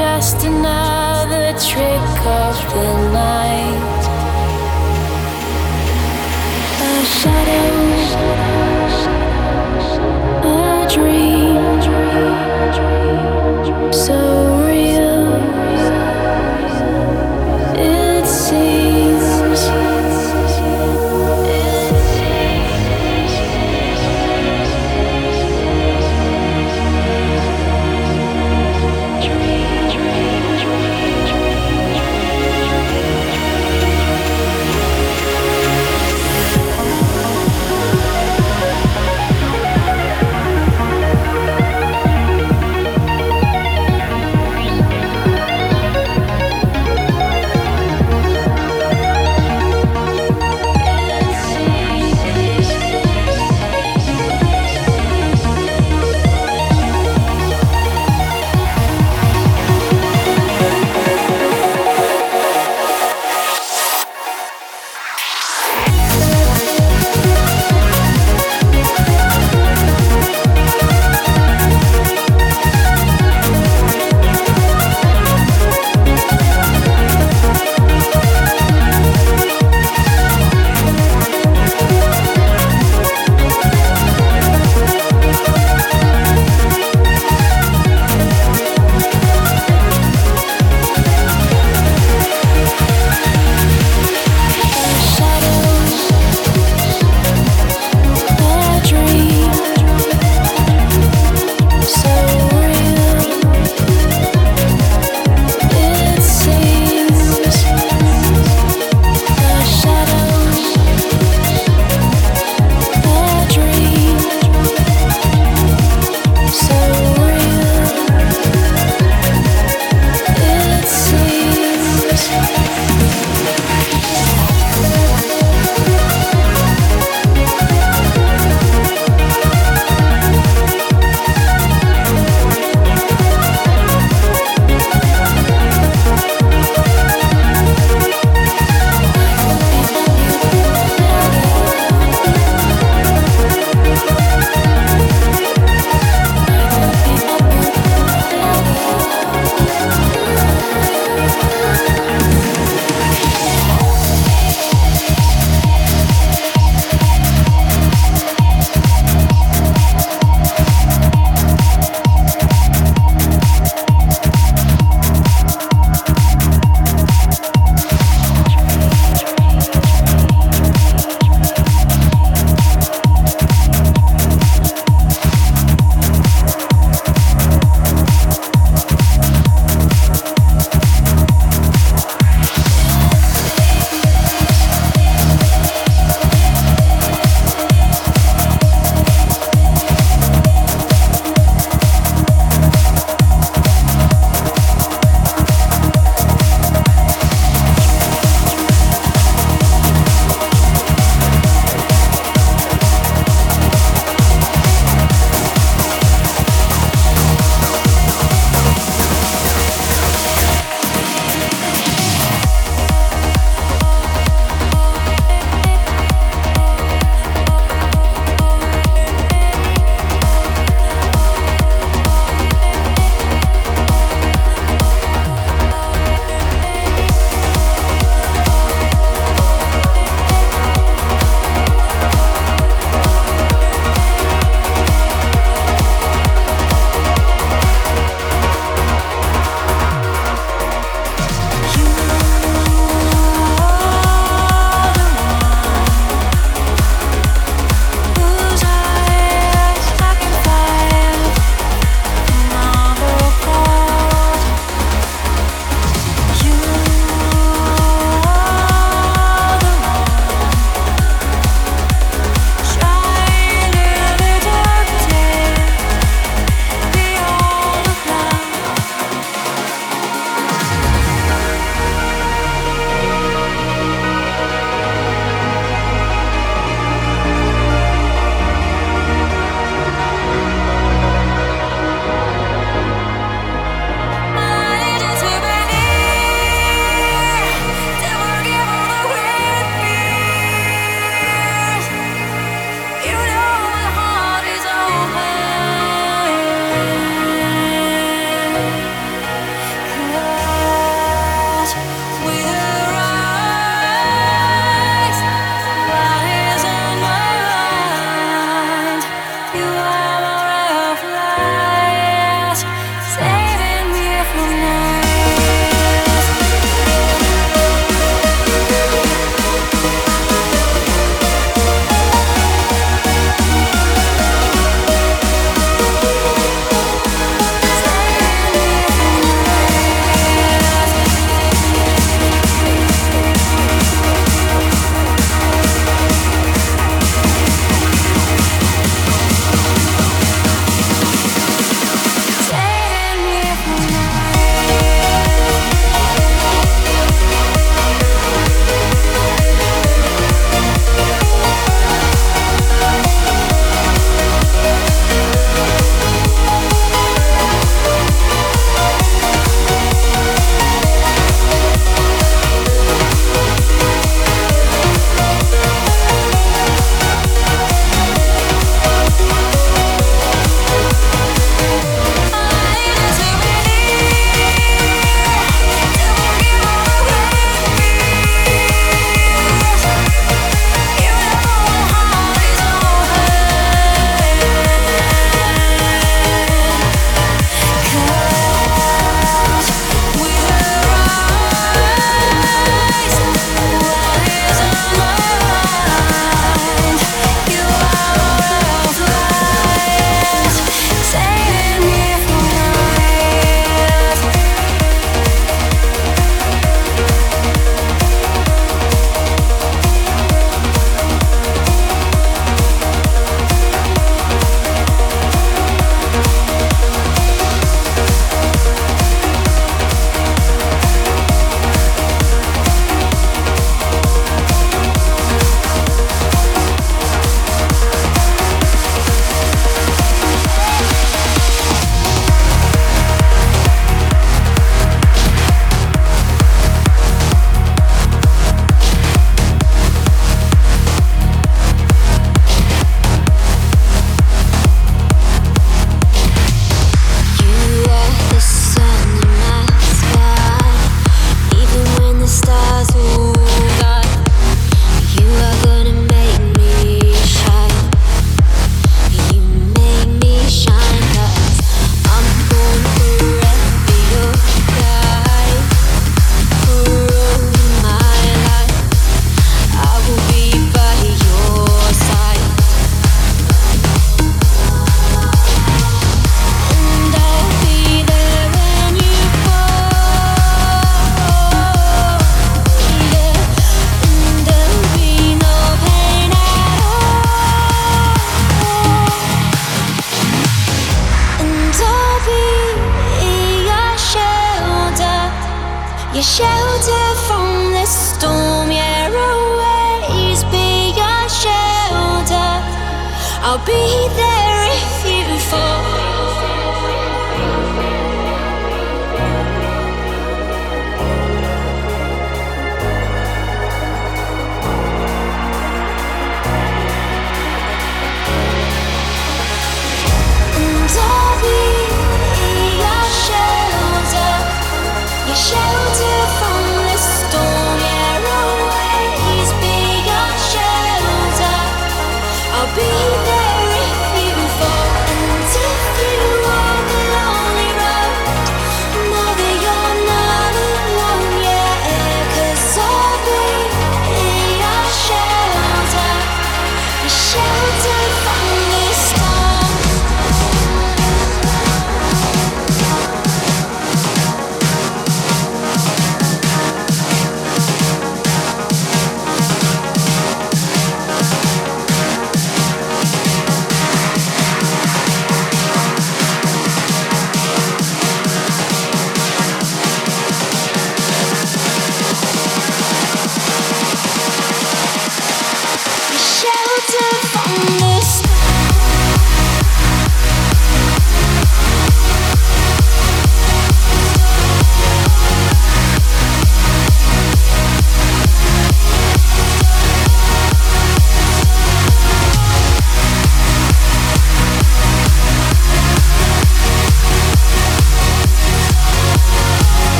just another trick of the night? A shadow,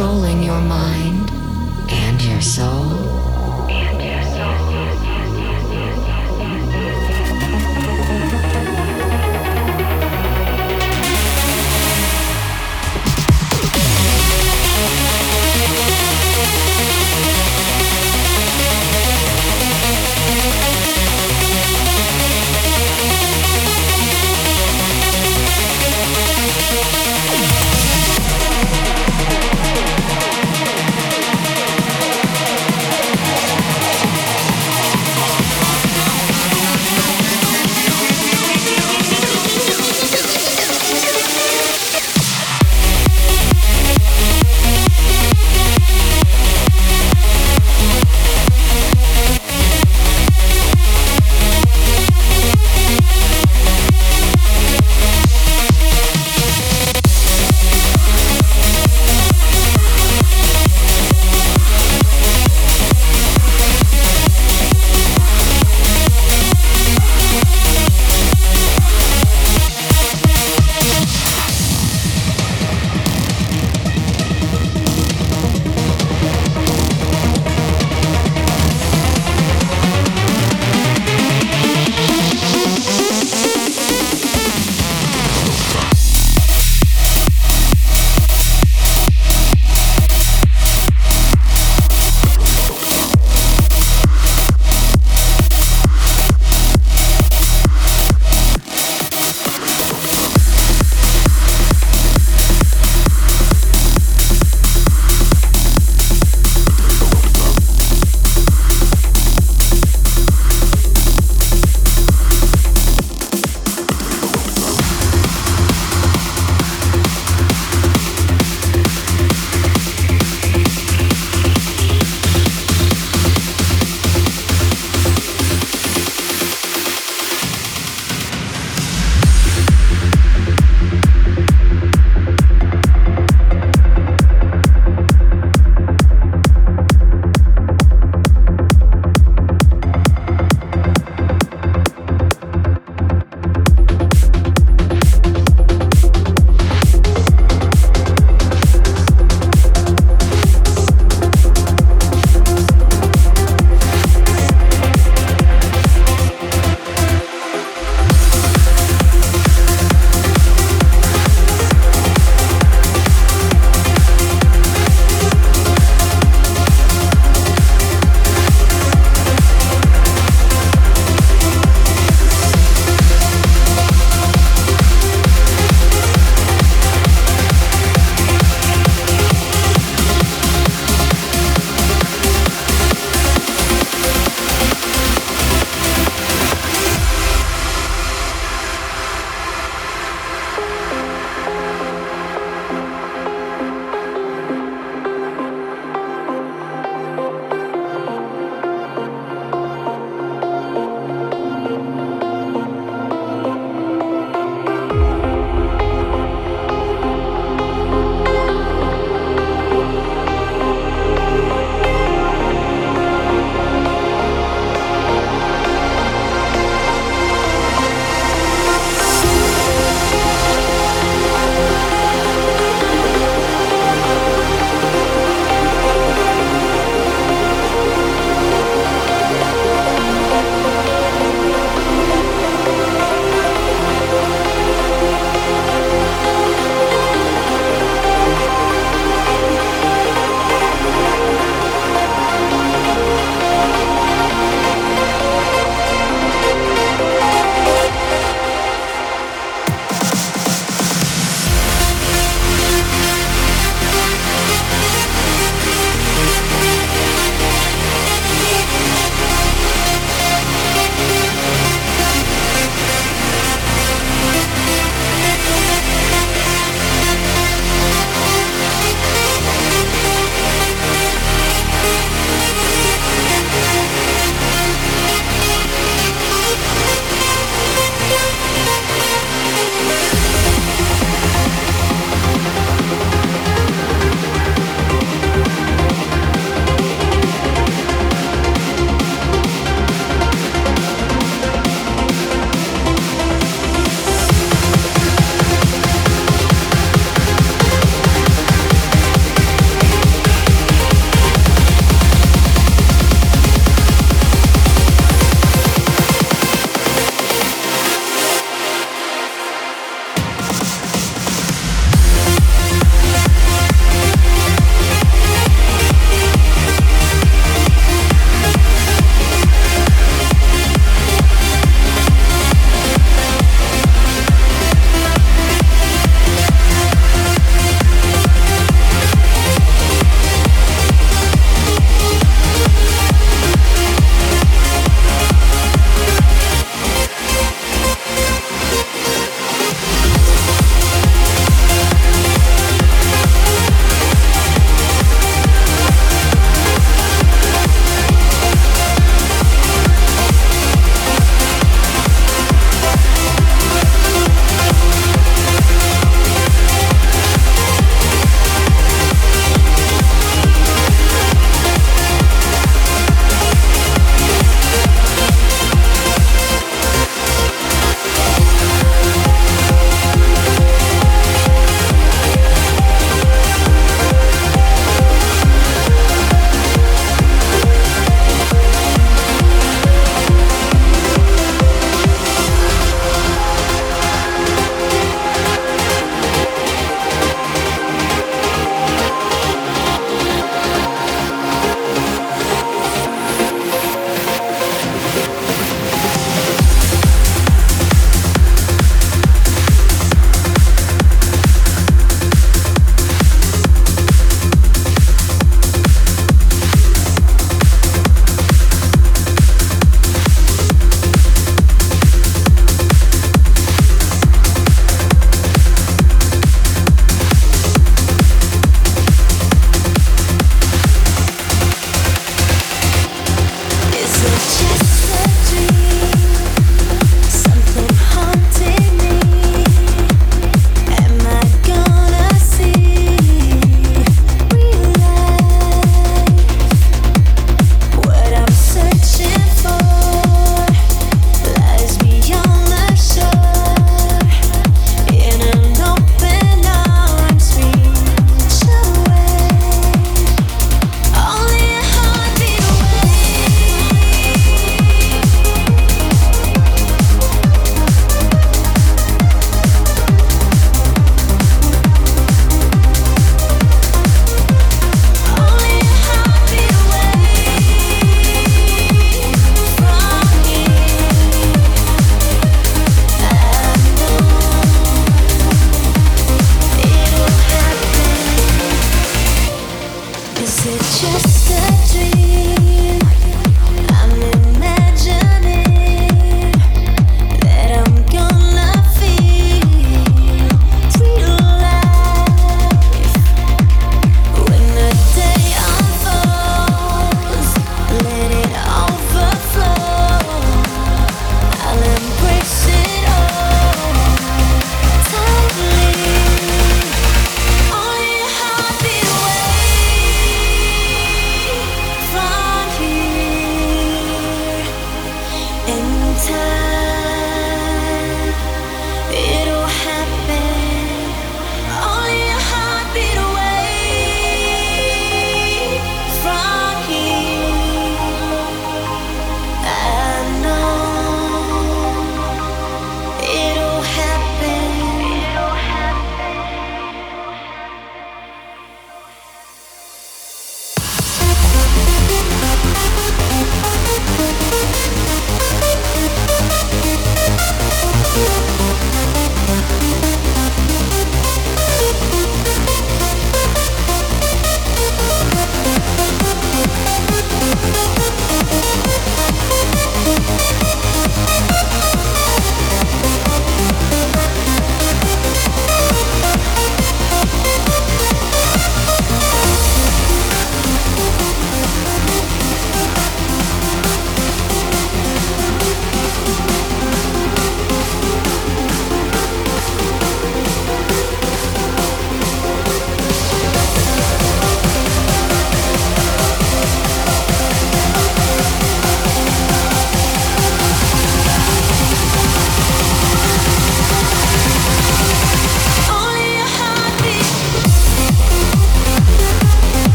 controlling your mind and your soul.